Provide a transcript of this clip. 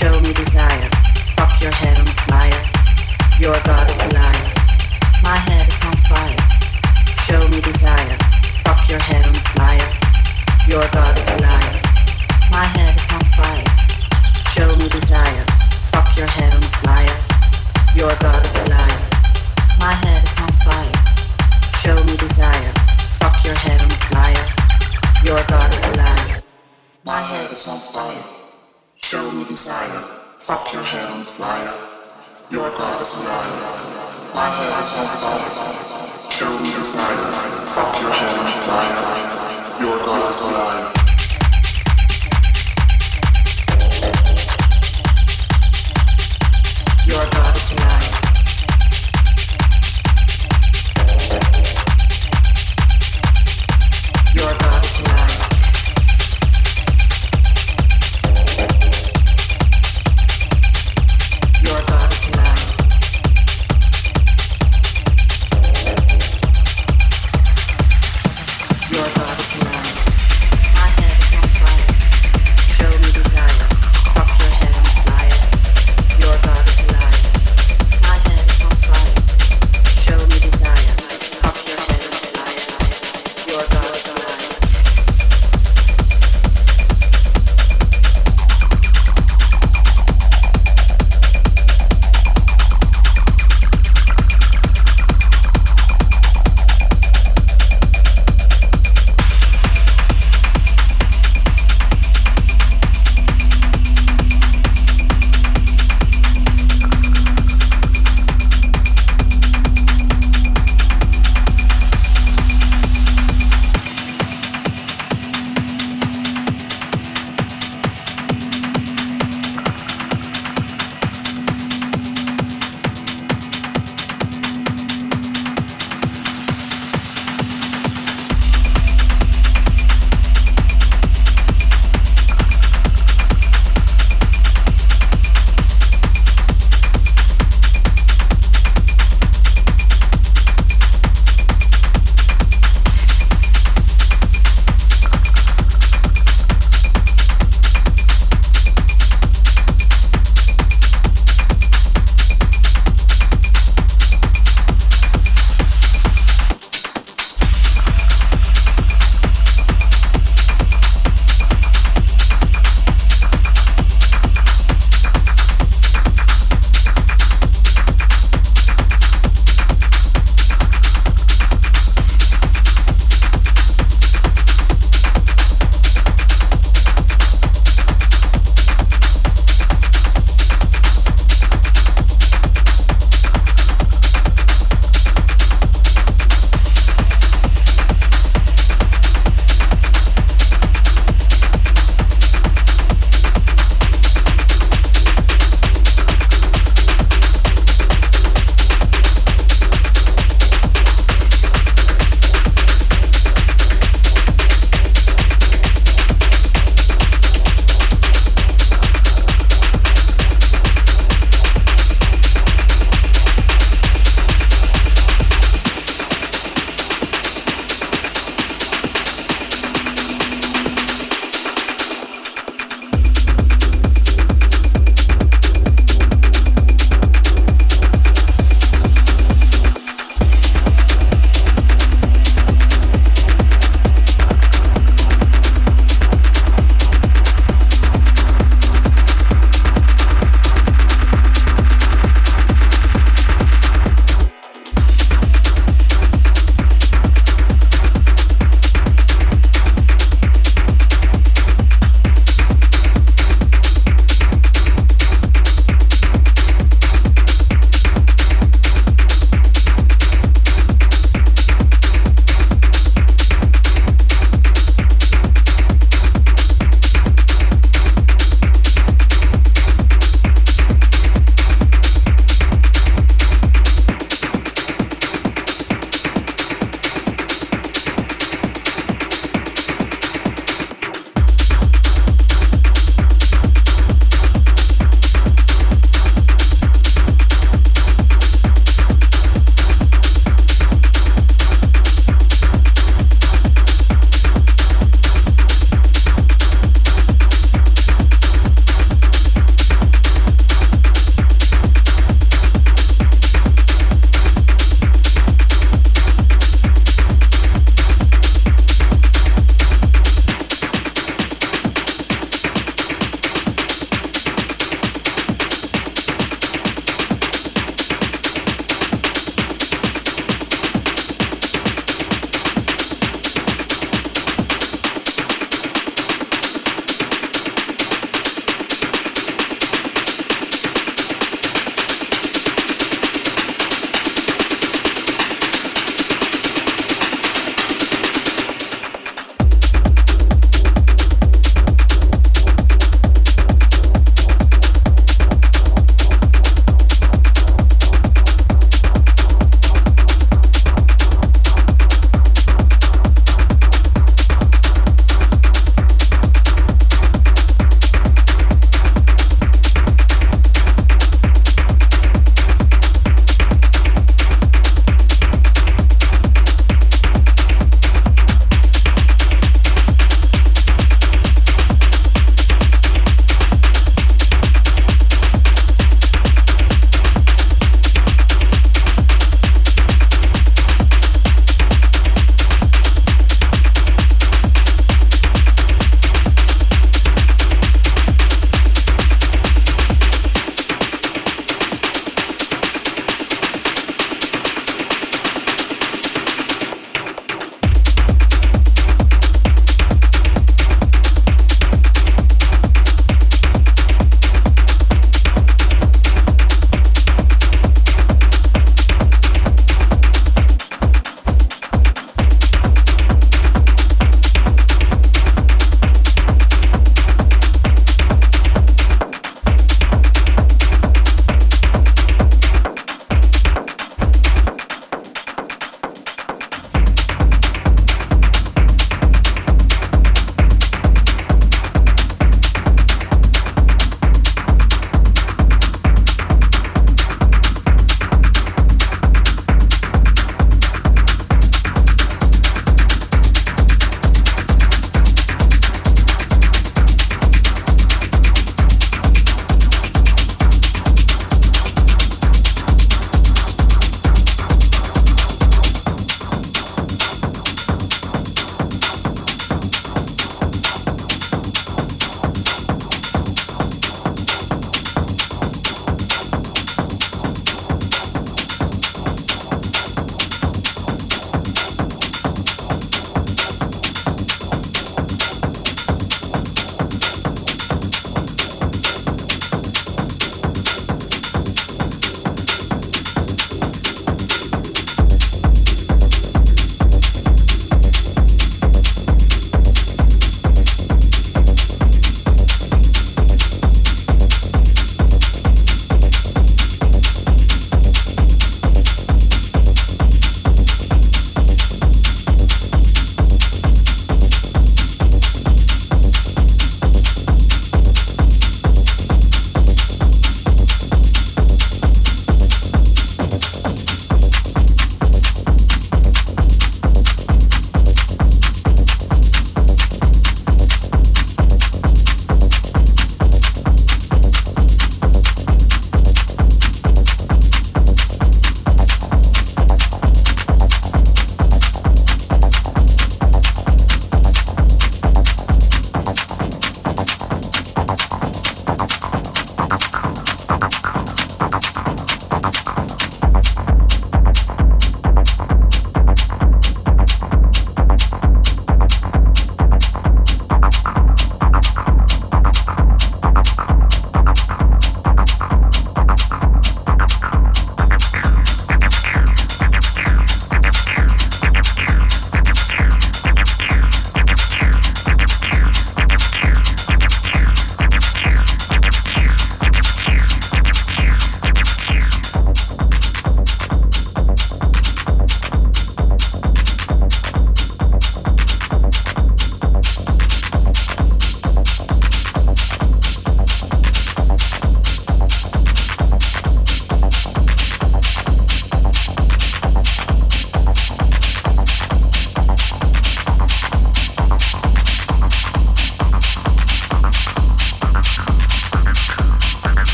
Show me desire. Fuck your head on fire. Your God is a liar. My head is on fire. Show me desire. Fuck your head on fire. Your God is a liar. My head is on fire. Show me desire. Fuck your head on fire. Your God is a liar. My head is on fire. Show me desire. Fuck your head on fire. My head is on fire. Show me desire. Fuck your head on fire. Your God is alive. My head is on fire. Show me the signs. Fuck your head on fire. Your God is alive.